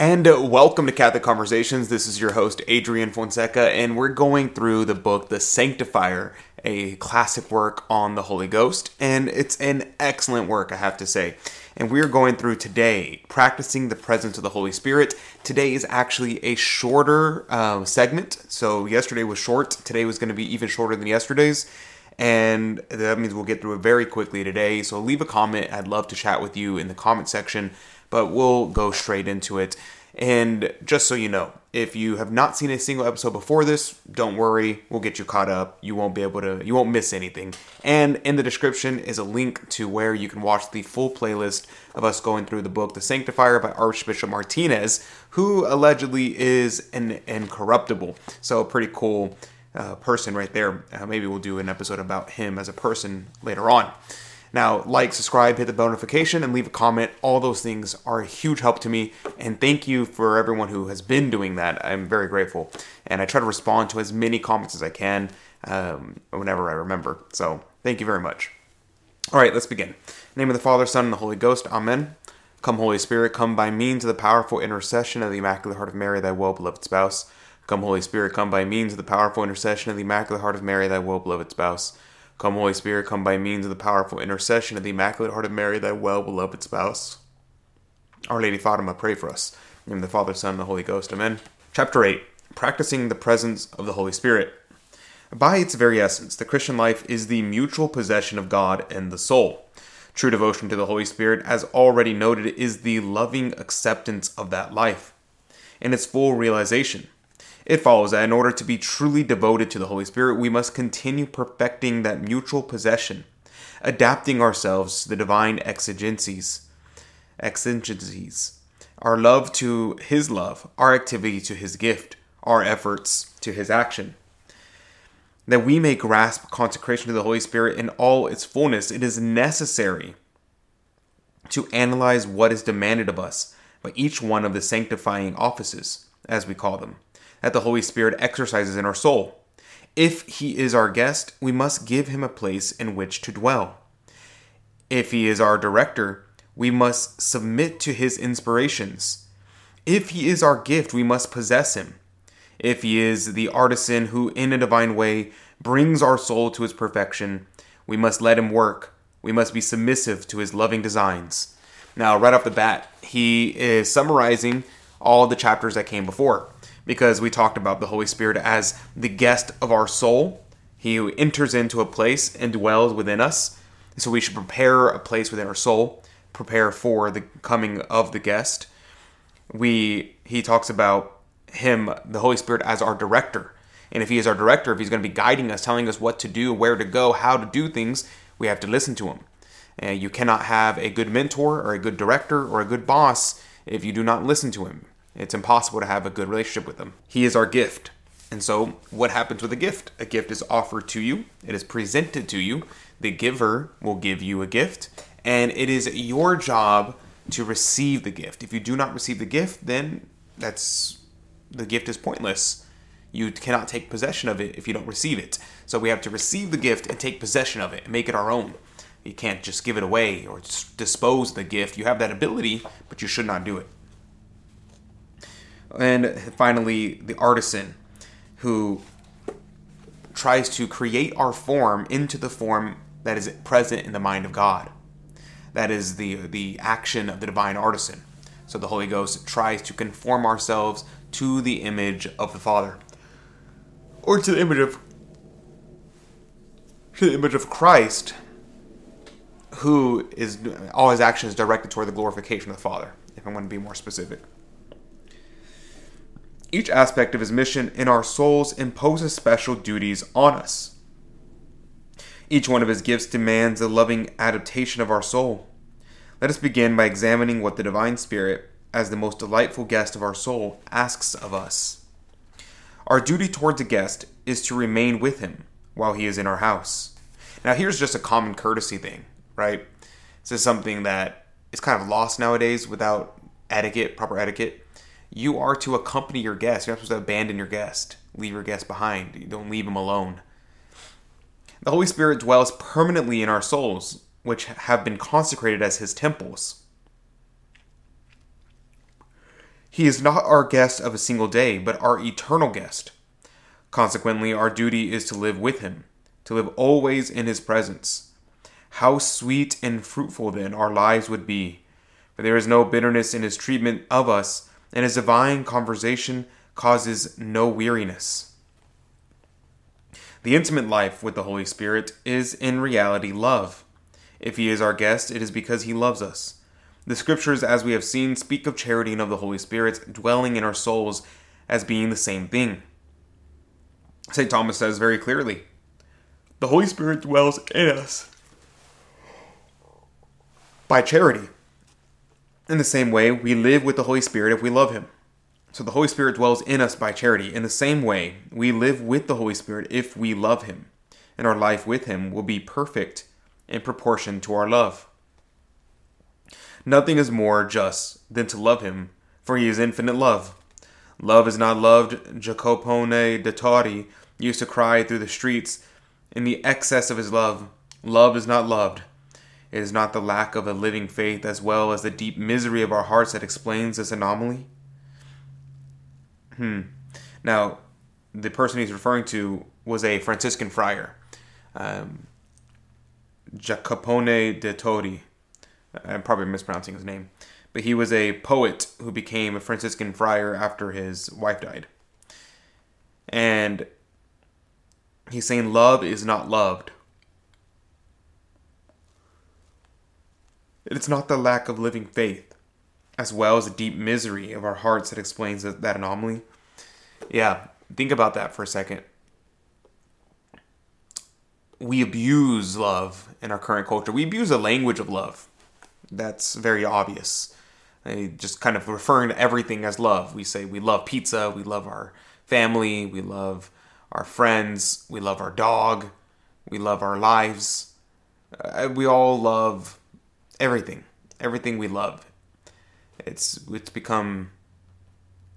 And uh, welcome to Catholic Conversations. This is your host, Adrian Fonseca, and we're going through the book The Sanctifier, a classic work on the Holy Ghost. And it's an excellent work, I have to say. And we're going through today, practicing the presence of the Holy Spirit. Today is actually a shorter uh, segment. So, yesterday was short, today was going to be even shorter than yesterday's. And that means we'll get through it very quickly today. So, leave a comment. I'd love to chat with you in the comment section but we'll go straight into it. And just so you know, if you have not seen a single episode before this, don't worry, we'll get you caught up. You won't be able to, you won't miss anything. And in the description is a link to where you can watch the full playlist of us going through the book The Sanctifier by Archbishop Martinez, who allegedly is an incorruptible. So, a pretty cool uh, person right there. Uh, maybe we'll do an episode about him as a person later on. Now, like, subscribe, hit the bell notification, and leave a comment. All those things are a huge help to me. And thank you for everyone who has been doing that. I'm very grateful. And I try to respond to as many comments as I can um, whenever I remember. So thank you very much. All right, let's begin. name of the Father, Son, and the Holy Ghost. Amen. Come, Holy Spirit, come by means of the powerful intercession of the Immaculate Heart of Mary, thy well beloved spouse. Come, Holy Spirit, come by means of the powerful intercession of the Immaculate Heart of Mary, thy well beloved spouse. Come, Holy Spirit, come by means of the powerful intercession of the Immaculate Heart of Mary, thy well beloved spouse. Our Lady Fatima, pray for us. In the Father, Son, and the Holy Ghost. Amen. Chapter 8 Practicing the Presence of the Holy Spirit. By its very essence, the Christian life is the mutual possession of God and the soul. True devotion to the Holy Spirit, as already noted, is the loving acceptance of that life and its full realization. It follows that in order to be truly devoted to the Holy Spirit, we must continue perfecting that mutual possession, adapting ourselves to the divine exigencies, exigencies, our love to His love, our activity to His gift, our efforts to His action. That we may grasp consecration to the Holy Spirit in all its fullness, it is necessary to analyze what is demanded of us by each one of the sanctifying offices, as we call them that the Holy Spirit exercises in our soul. If he is our guest, we must give him a place in which to dwell. If he is our director, we must submit to his inspirations. If he is our gift, we must possess him. If he is the artisan who, in a divine way, brings our soul to its perfection, we must let him work. We must be submissive to his loving designs. Now, right off the bat, he is summarizing all the chapters that came before because we talked about the Holy Spirit as the guest of our soul. He enters into a place and dwells within us. So we should prepare a place within our soul, prepare for the coming of the guest. We he talks about him, the Holy Spirit, as our director. And if he is our director, if he's going to be guiding us, telling us what to do, where to go, how to do things, we have to listen to him. And you cannot have a good mentor or a good director or a good boss if you do not listen to him. It's impossible to have a good relationship with him. He is our gift. And so, what happens with a gift? A gift is offered to you, it is presented to you. The giver will give you a gift, and it is your job to receive the gift. If you do not receive the gift, then that's the gift is pointless. You cannot take possession of it if you don't receive it. So we have to receive the gift and take possession of it and make it our own. You can't just give it away or dispose the gift. You have that ability, but you should not do it. And finally, the artisan who tries to create our form into the form that is present in the mind of God. That is the, the action of the divine artisan. So the Holy Ghost tries to conform ourselves to the image of the Father. Or to the image of to the image of Christ, who is all his actions directed toward the glorification of the Father, if I want to be more specific. Each aspect of his mission in our souls imposes special duties on us. Each one of his gifts demands a loving adaptation of our soul. Let us begin by examining what the Divine Spirit, as the most delightful guest of our soul, asks of us. Our duty towards a guest is to remain with him while he is in our house. Now, here's just a common courtesy thing, right? This is something that is kind of lost nowadays without etiquette, proper etiquette you are to accompany your guest. You're not supposed to abandon your guest, leave your guest behind. You don't leave him alone. The Holy Spirit dwells permanently in our souls, which have been consecrated as his temples. He is not our guest of a single day, but our eternal guest. Consequently, our duty is to live with him, to live always in his presence. How sweet and fruitful then our lives would be, for there is no bitterness in his treatment of us, and his divine conversation causes no weariness. The intimate life with the Holy Spirit is in reality love. If he is our guest, it is because he loves us. The scriptures, as we have seen, speak of charity and of the Holy Spirit dwelling in our souls as being the same thing. St. Thomas says very clearly the Holy Spirit dwells in us by charity. In the same way, we live with the Holy Spirit if we love Him. So the Holy Spirit dwells in us by charity. In the same way, we live with the Holy Spirit if we love Him, and our life with Him will be perfect in proportion to our love. Nothing is more just than to love Him, for He is infinite love. Love is not loved, Jacopone de Todi used to cry through the streets in the excess of his love. Love is not loved. It is not the lack of a living faith as well as the deep misery of our hearts that explains this anomaly. Hmm. Now, the person he's referring to was a Franciscan friar, um, Jacopone de Todi. I'm probably mispronouncing his name, but he was a poet who became a Franciscan friar after his wife died. And he's saying love is not loved. It's not the lack of living faith, as well as the deep misery of our hearts that explains that, that anomaly. Yeah, think about that for a second. We abuse love in our current culture. We abuse the language of love. That's very obvious. I just kind of referring to everything as love. We say we love pizza, we love our family, we love our friends, we love our dog, we love our lives. Uh, we all love everything, everything we love. It's it's become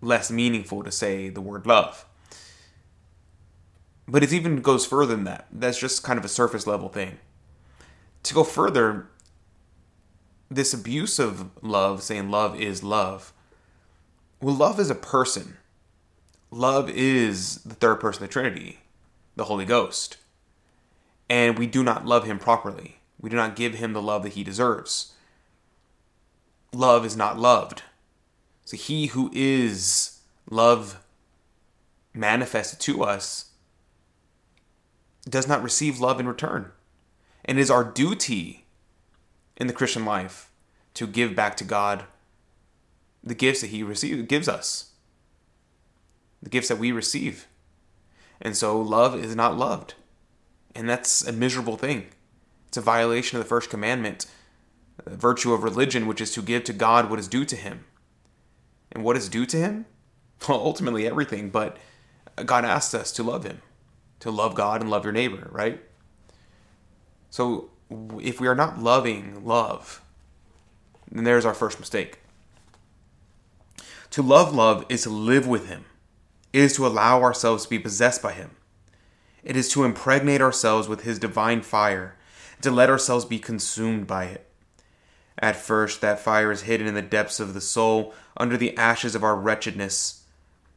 less meaningful to say the word love. But it even goes further than that. That's just kind of a surface level thing. To go further, this abuse of love, saying love is love, well, love is a person. Love is the third person of the Trinity, the Holy Ghost. And we do not love him properly. We do not give him the love that he deserves. Love is not loved. So he who is love manifested to us does not receive love in return. And it is our duty in the Christian life to give back to God the gifts that He receives gives us. The gifts that we receive. And so love is not loved. And that's a miserable thing. It's a violation of the first commandment, the virtue of religion, which is to give to God what is due to Him. And what is due to Him? Well, ultimately everything, but God asks us to love Him, to love God and love your neighbor, right? So if we are not loving love, then there's our first mistake. To love love is to live with Him, it is to allow ourselves to be possessed by Him. It is to impregnate ourselves with His divine fire, to let ourselves be consumed by it. At first, that fire is hidden in the depths of the soul, under the ashes of our wretchedness.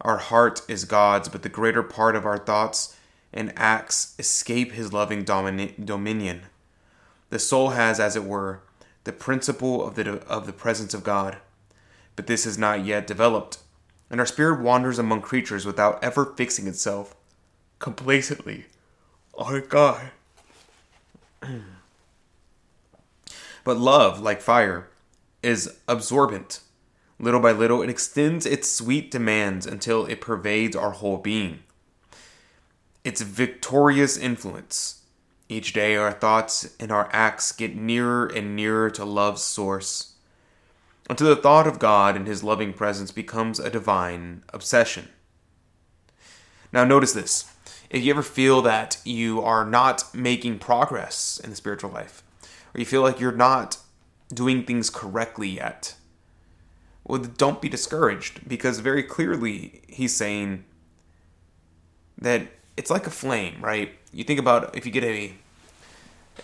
Our heart is God's, but the greater part of our thoughts and acts escape His loving dominion. The soul has, as it were, the principle of the, of the presence of God, but this is not yet developed, and our spirit wanders among creatures without ever fixing itself complacently on God. but love, like fire, is absorbent. Little by little, it extends its sweet demands until it pervades our whole being. Its victorious influence each day, our thoughts and our acts get nearer and nearer to love's source, until the thought of God and His loving presence becomes a divine obsession. Now, notice this. If you ever feel that you are not making progress in the spiritual life, or you feel like you're not doing things correctly yet, well, don't be discouraged because very clearly he's saying that it's like a flame, right? You think about if you get a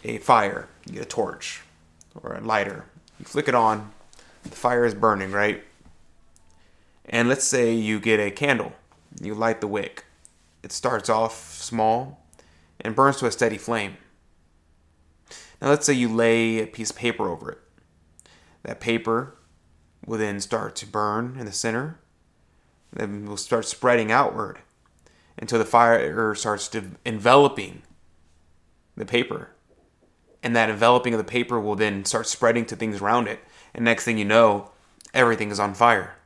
a fire, you get a torch or a lighter, you flick it on, the fire is burning, right? And let's say you get a candle, you light the wick. It starts off small and burns to a steady flame. Now, let's say you lay a piece of paper over it. That paper will then start to burn in the center, then will start spreading outward until the fire starts enveloping the paper. And that enveloping of the paper will then start spreading to things around it. And next thing you know, everything is on fire.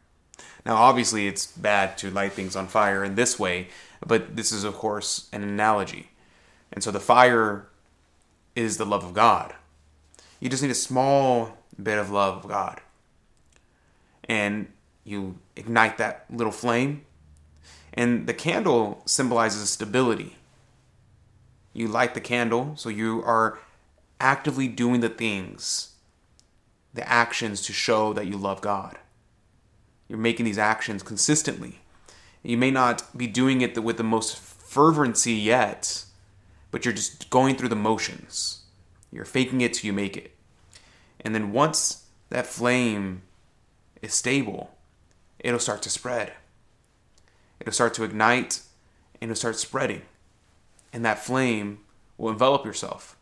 Now, obviously, it's bad to light things on fire in this way, but this is, of course, an analogy. And so the fire is the love of God. You just need a small bit of love of God. And you ignite that little flame. And the candle symbolizes stability. You light the candle, so you are actively doing the things, the actions to show that you love God. You're making these actions consistently. You may not be doing it with the most fervency yet, but you're just going through the motions. You're faking it till you make it. And then once that flame is stable, it'll start to spread. It'll start to ignite and it'll start spreading. And that flame will envelop yourself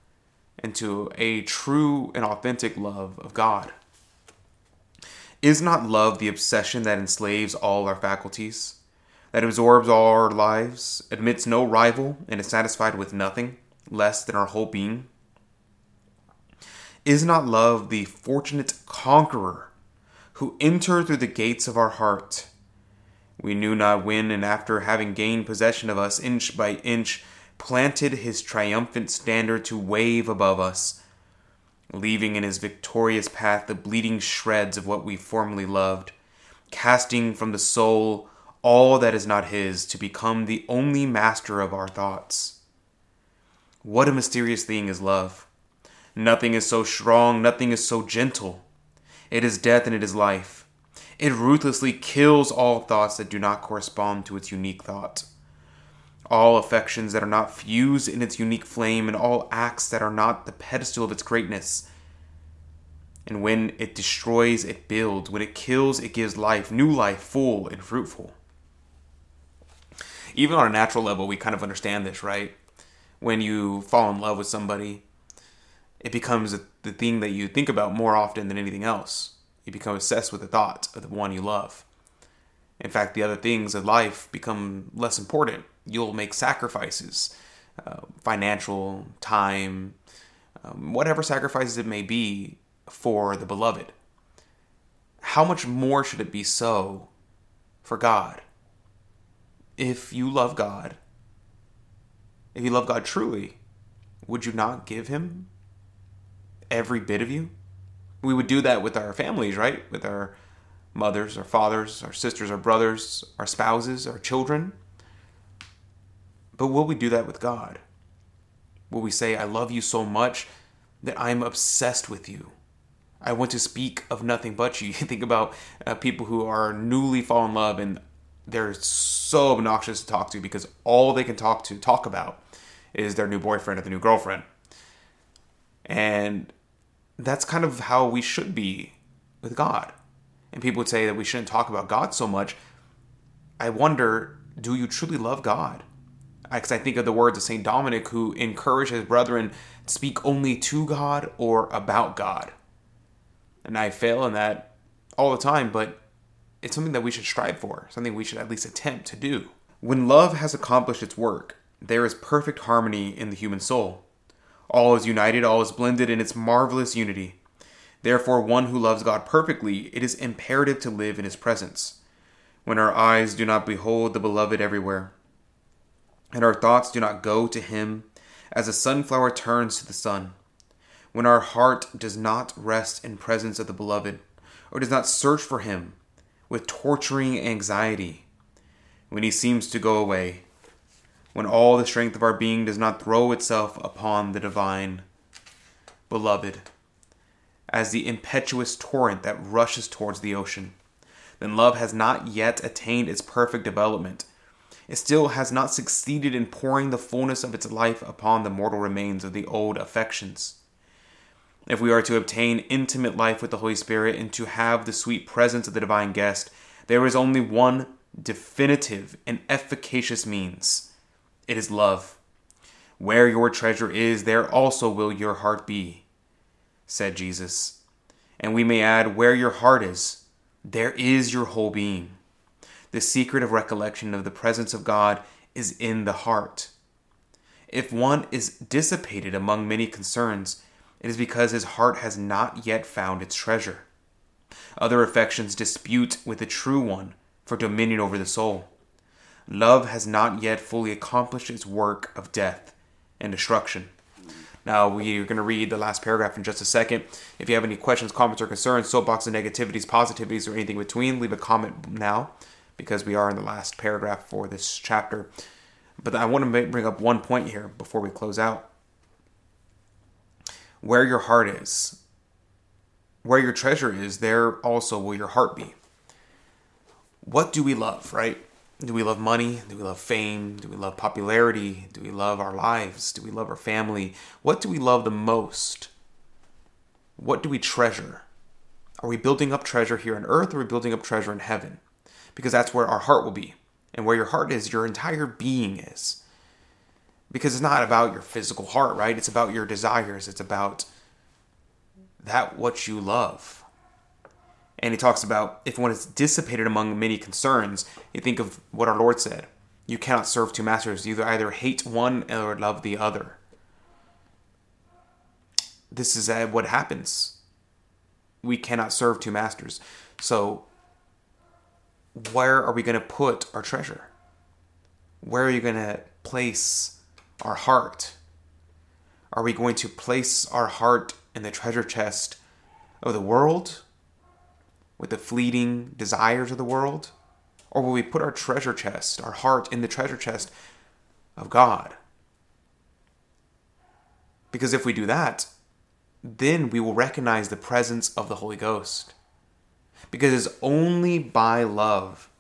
into a true and authentic love of God. Is not love the obsession that enslaves all our faculties? That absorbs all our lives, admits no rival, and is satisfied with nothing less than our whole being? Is not love the fortunate conqueror who entered through the gates of our heart? We knew not when, and after having gained possession of us inch by inch, planted his triumphant standard to wave above us, leaving in his victorious path the bleeding shreds of what we formerly loved, casting from the soul all that is not His to become the only master of our thoughts. What a mysterious thing is love! Nothing is so strong, nothing is so gentle. It is death and it is life. It ruthlessly kills all thoughts that do not correspond to its unique thought. All affections that are not fused in its unique flame, and all acts that are not the pedestal of its greatness. And when it destroys, it builds. When it kills, it gives life, new life, full and fruitful even on a natural level, we kind of understand this, right? When you fall in love with somebody, it becomes the thing that you think about more often than anything else. You become obsessed with the thought of the one you love. In fact, the other things of life become less important. You'll make sacrifices, uh, financial, time, um, whatever sacrifices it may be for the beloved. How much more should it be so for God? If you love God, if you love God truly, would you not give Him every bit of you? We would do that with our families, right? With our mothers, our fathers, our sisters, our brothers, our spouses, our children. But will we do that with God? Will we say, I love you so much that I'm obsessed with you? I want to speak of nothing but you. You think about uh, people who are newly fall in love and they're so obnoxious to talk to because all they can talk to talk about is their new boyfriend or the new girlfriend. And that's kind of how we should be with God. And people would say that we shouldn't talk about God so much. I wonder, do you truly love God? Because I think of the words of St. Dominic, who encouraged his brethren to speak only to God or about God. And I fail in that all the time, but it's something that we should strive for, something we should at least attempt to do. When love has accomplished its work, there is perfect harmony in the human soul. All is united, all is blended in its marvelous unity. Therefore, one who loves God perfectly, it is imperative to live in his presence. When our eyes do not behold the beloved everywhere, and our thoughts do not go to him as a sunflower turns to the sun, when our heart does not rest in presence of the beloved, or does not search for him, with torturing anxiety when he seems to go away, when all the strength of our being does not throw itself upon the divine. Beloved, as the impetuous torrent that rushes towards the ocean, then love has not yet attained its perfect development. It still has not succeeded in pouring the fullness of its life upon the mortal remains of the old affections. If we are to obtain intimate life with the Holy Spirit and to have the sweet presence of the divine guest, There is only one definitive and efficacious means it is love. Where your treasure is, there also will your heart be, said Jesus. And we may add, where your heart is, there is your whole being. The secret of recollection of the presence of God is in the heart. If one is dissipated among many concerns, it is because his heart has not yet found its treasure. Other affections dispute with the true one for dominion over the soul. Love has not yet fully accomplished its work of death and destruction. Now, we're going to read the last paragraph in just a second. If you have any questions, comments, or concerns, soapbox of negativities, positivities, or anything between, leave a comment now because we are in the last paragraph for this chapter. But I want to bring up one point here before we close out. Where your heart is, where your treasure is, there also will your heart be. What do we love, right? Do we love money? Do we love fame? Do we love popularity? Do we love our lives? Do we love our family? What do we love the most? What do we treasure? Are we building up treasure here on earth or are we building up treasure in heaven? Because that's where our heart will be. And where your heart is, your entire being is. Because it's not about your physical heart, right? It's about your desires. It's about that what you love. And he talks about if one is dissipated among many concerns, you think of what our Lord said. You cannot serve two masters. You either hate one or love the other. This is what happens. We cannot serve two masters. So, where are we going to put our treasure? Where are you going to place our heart? Are we going to place our heart in the treasure chest of the world with the fleeting desires of the world? Or will we put our treasure chest, our heart, in the treasure chest of God? Because if we do that, then we will recognize the presence of the Holy Ghost. Because it's only by love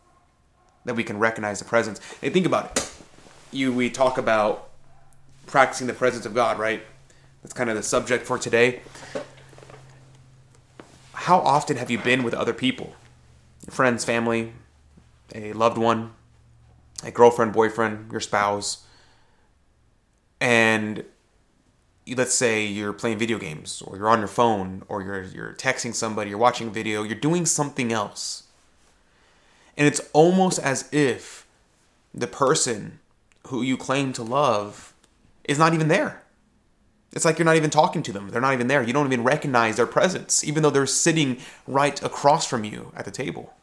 that we can recognize the presence. And think about it. You we talk about practicing the presence of God, right? That's kind of the subject for today. How often have you been with other people? Friends, family, a loved one, a girlfriend, boyfriend, your spouse, and let's say you're playing video games or you're on your phone or you're you're texting somebody, you're watching a video, you're doing something else. And it's almost as if the person who you claim to love is not even there. It's like you're not even talking to them. They're not even there. You don't even recognize their presence, even though they're sitting right across from you at the table.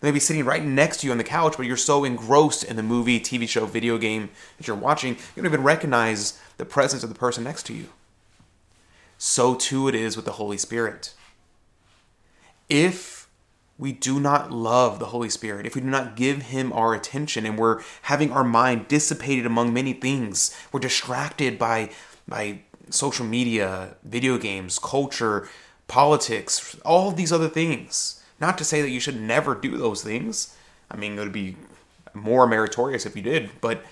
They may be sitting right next to you on the couch, but you're so engrossed in the movie, TV show, video game that you're watching, you don't even recognize the presence of the person next to you. So too it is with the Holy Spirit. If we do not love the Holy Spirit, if we do not give Him our attention and we're having our mind dissipated among many things, we're distracted by by social media, video games, culture, politics, all of these other things. Not to say that you should never do those things. I mean, it would be more meritorious if you did, but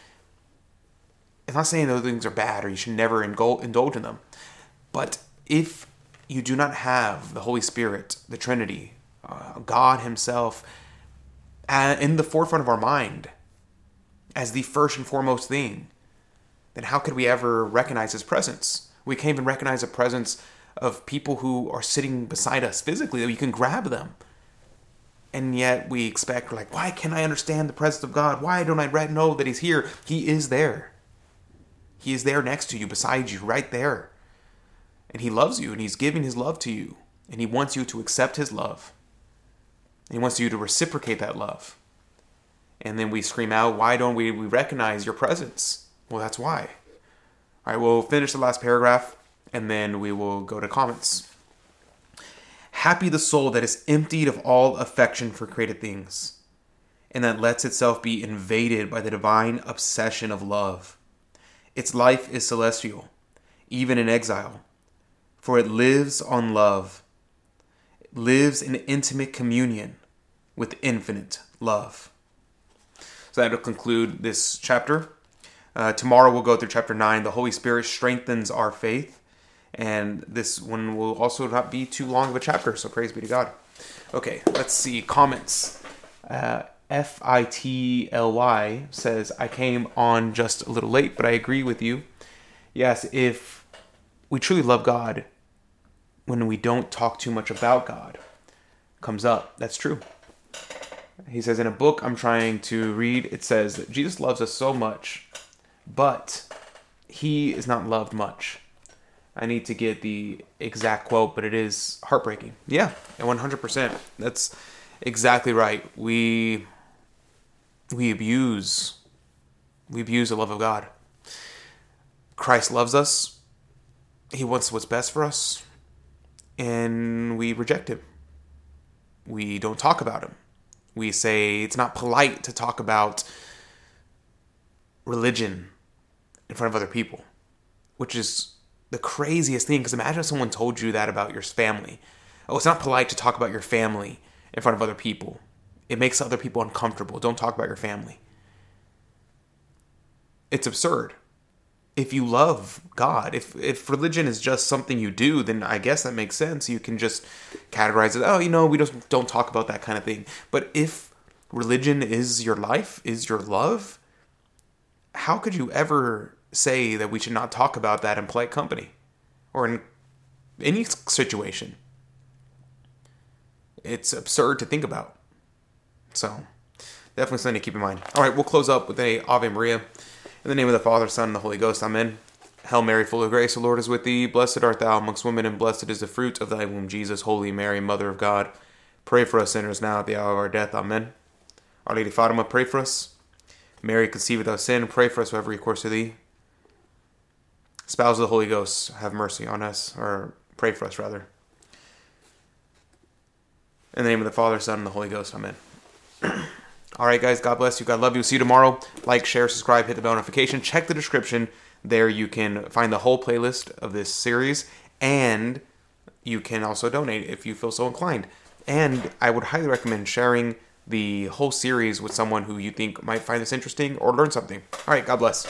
I'm not saying those things are bad or you should never indulge in them. But if you do not have the Holy Spirit, the Trinity, uh, God Himself, uh, in the forefront of our mind as the first and foremost thing, then how could we ever recognize his presence? We can't even recognize the presence of people who are sitting beside us physically, that we can grab them. And yet we expect, like, why can't I understand the presence of God? Why don't I know that He's here? He is there. He is there next to you, beside you, right there. And He loves you, and He's giving His love to you. And He wants you to accept His love. He wants you to reciprocate that love. And then we scream out, why don't we, we recognize your presence? Well, that's why. All right, we'll finish the last paragraph and then we will go to comments. Happy the soul that is emptied of all affection for created things and that lets itself be invaded by the divine obsession of love. Its life is celestial, even in exile, for it lives on love, it lives in intimate communion with infinite love. So that'll conclude this chapter. Uh, tomorrow we'll go through chapter 9. The Holy Spirit strengthens our faith. And this one will also not be too long of a chapter, so praise be to God. Okay, let's see. Comments. Uh, F I T L Y says, I came on just a little late, but I agree with you. Yes, if we truly love God, when we don't talk too much about God, comes up. That's true. He says, in a book I'm trying to read, it says that Jesus loves us so much, but he is not loved much. I need to get the exact quote, but it is heartbreaking. Yeah, and 100%. That's exactly right. We we abuse we abuse the love of God. Christ loves us. He wants what's best for us, and we reject him. We don't talk about him. We say it's not polite to talk about religion in front of other people, which is the craziest thing. Because imagine if someone told you that about your family. Oh, it's not polite to talk about your family in front of other people. It makes other people uncomfortable. Don't talk about your family. It's absurd. If you love God, if if religion is just something you do, then I guess that makes sense. You can just categorize it. Oh, you know, we just don't talk about that kind of thing. But if religion is your life, is your love, how could you ever say that we should not talk about that in polite company or in any situation? It's absurd to think about. So, definitely something to keep in mind. All right, we'll close up with a Ave Maria. In the name of the Father, Son, and the Holy Ghost. Amen. Hail Mary, full of grace, the Lord is with thee. Blessed art thou amongst women, and blessed is the fruit of thy womb, Jesus. Holy Mary, Mother of God, pray for us sinners now at the hour of our death. Amen. Our Lady Fatima, pray for us. Mary, conceived without sin, pray for us who have recourse to thee. Spouse of the Holy Ghost, have mercy on us, or pray for us, rather. In the name of the Father, Son, and the Holy Ghost. Amen. All right, guys. God bless you. God love you. See you tomorrow. Like, share, subscribe, hit the bell notification. Check the description. There you can find the whole playlist of this series, and you can also donate if you feel so inclined. And I would highly recommend sharing the whole series with someone who you think might find this interesting or learn something. All right. God bless.